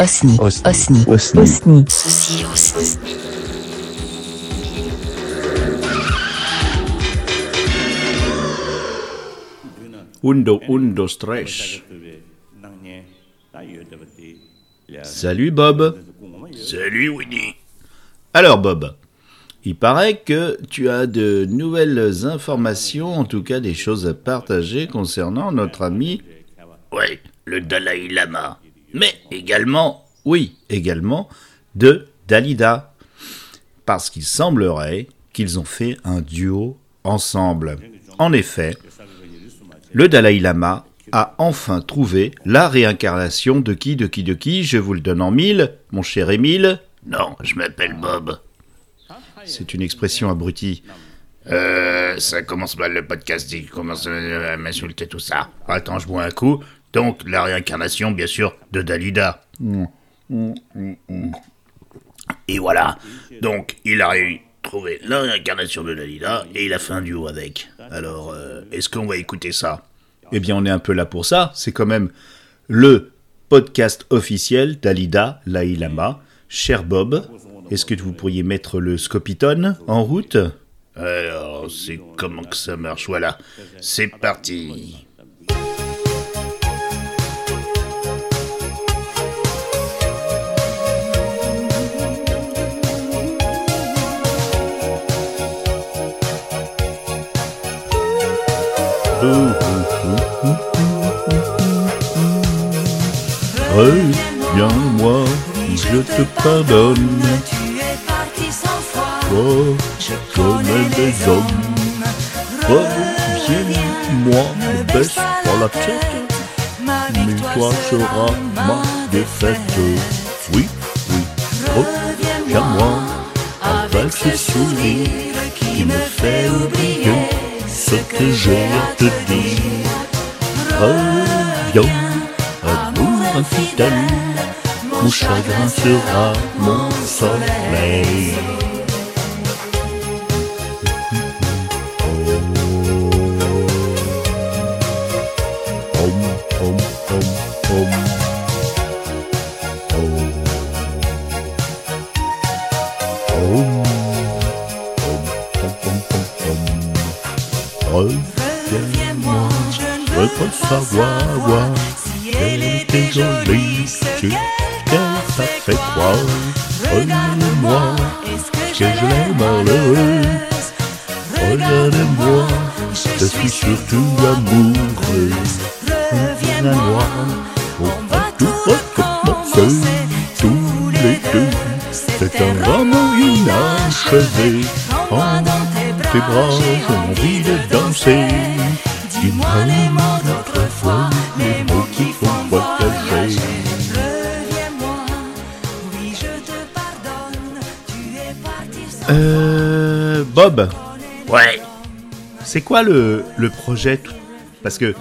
Osni. Osni. Osni. Osni. Osni. Undo, undo, stress. Salut Bob. Salut Winnie. Alors Bob, il paraît que tu as de nouvelles informations, en tout cas des choses à partager concernant notre ami. Oui, le Dalai Lama. Mais également, oui, également, de Dalida. Parce qu'il semblerait qu'ils ont fait un duo ensemble. En effet, le Dalai Lama a enfin trouvé la réincarnation de qui, de qui, de qui Je vous le donne en mille, mon cher Émile Non, je m'appelle Bob. C'est une expression abrutie. Euh, ça commence mal le podcast, il commence à m'insulter tout ça. Attends, je bois un coup. Donc, la réincarnation, bien sûr, de Dalida. Et voilà. Donc, il a trouvé la réincarnation de Dalida et il a fait un duo avec. Alors, euh, est-ce qu'on va écouter ça? Eh bien, on est un peu là pour ça. C'est quand même le podcast officiel d'Alida Lailama. Cher Bob, est-ce que vous pourriez mettre le Scopiton en route? Alors, c'est comment que ça marche? Voilà, c'est parti. Reviens-moi, je te pardonne. Oh, je connais des hommes. Reviens-moi, ne baisse pas la tête. Ma Mais toi sera ma défaite. Oui, oui, reviens-moi avec ce sourire qui me fait oublier ce que j'ai à te dire. Reviens, amour infidèle, mon chagrin sera mon soleil. Reviens-moi, je veux pas savoir si elle était jolie, ce qu'elle t'a fait croire. Regarde-moi, est-ce que je l'ai malheureuse? Regarde-moi, je suis surtout amoureuse. Reviens à moi, on va tout recommencer, tous les deux. C'est un amour inachevé. Tes bras, j'ai envie de danser. Dis-moi les mots d'autrefois, les mots qui font voyager. Reviens-moi, oui je te pardonne. Tu es parti sans Euh. Bob Ouais. C'est quoi le, le projet tout- Parce que.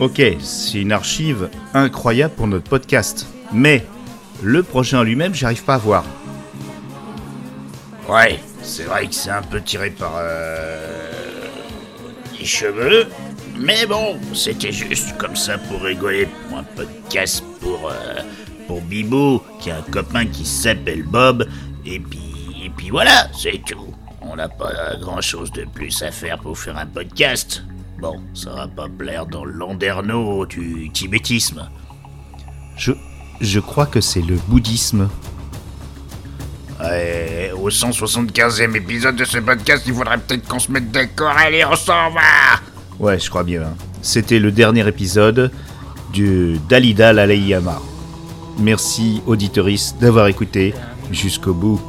Ok, c'est une archive incroyable pour notre podcast. Mais le projet en lui-même, j'arrive pas à voir. Ouais, c'est vrai que c'est un peu tiré par euh, les cheveux. Mais bon, c'était juste comme ça pour rigoler pour un podcast pour euh, pour Bibou, qui a un copain qui s'appelle Bob. Et puis et puis voilà, c'est tout. On n'a pas grand chose de plus à faire pour faire un podcast. Bon, ça va pas plaire dans le landerneau du tibétisme. Je je crois que c'est le bouddhisme. Ouais, au 175e épisode de ce podcast, il faudrait peut-être qu'on se mette d'accord. Allez, on s'en va Ouais, je crois bien. C'était le dernier épisode du Dalida Lalayama. Merci, auditoris, d'avoir écouté jusqu'au bout.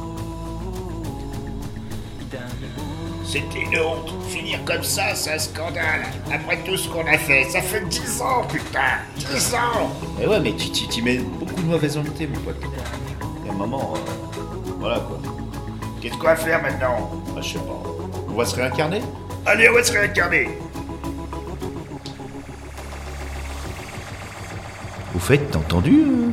C'était une honte. Finir comme ça, c'est un scandale. Après tout ce qu'on a fait, ça fait 10 ans, putain 10 ans Mais ouais, mais tu mets beaucoup de mauvaise volonté, mon pote. Il y a un moment, euh, voilà quoi. Qu'est-ce qu'on va faire maintenant bah, Je sais pas. On va se réincarner? Allez, on va se réincarner Au fait, t'as entendu euh?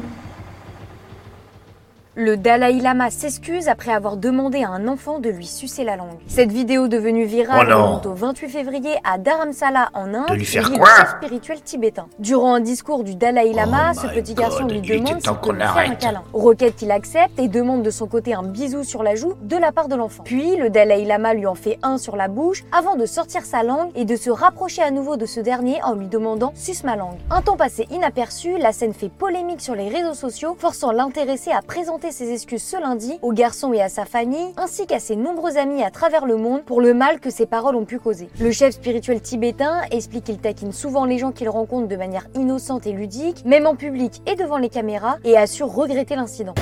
Le Dalai Lama s'excuse après avoir demandé à un enfant de lui sucer la langue. Cette vidéo devenue virale Oh remonte au 28 février à Dharamsala en Inde, De lui faire quoi spirituel tibétain. Durant un discours du Dalai Lama, Oh ce my petit garçon lui demande s'il peut lui faire un câlin. Requête qu'il accepte et demande de son côté un bisou sur la joue de la part de l'enfant. Puis le Dalai Lama lui en fait un sur la bouche avant de sortir sa langue et de se rapprocher à nouveau de ce dernier en lui demandant suce ma langue. Un temps passé inaperçu, la scène fait polémique sur les réseaux sociaux, forçant l'intéressé à présenter ses excuses ce lundi au garçon et à sa famille, ainsi qu'à ses nombreux amis à travers le monde pour le mal que ses paroles ont pu causer. Le chef spirituel tibétain explique qu'il taquine souvent les gens qu'il rencontre de manière innocente et ludique, même en public et devant les caméras, et assure regretter l'incident.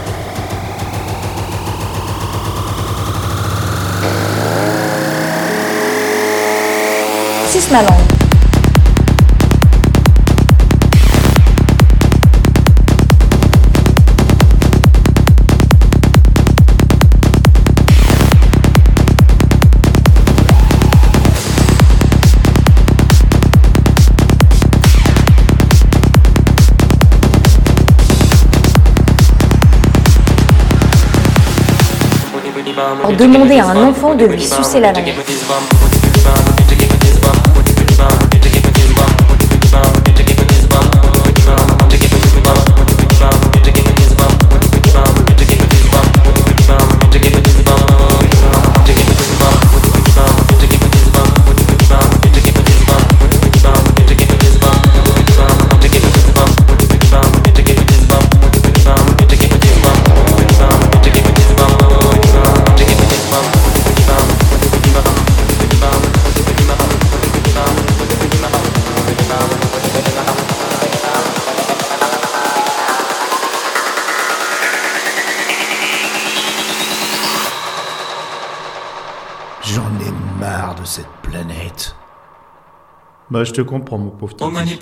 Pour demander à un enfant de lui sucer la langue. J'en ai marre de cette planète. Bah, je te comprends, mon pauvre Oh mani titi.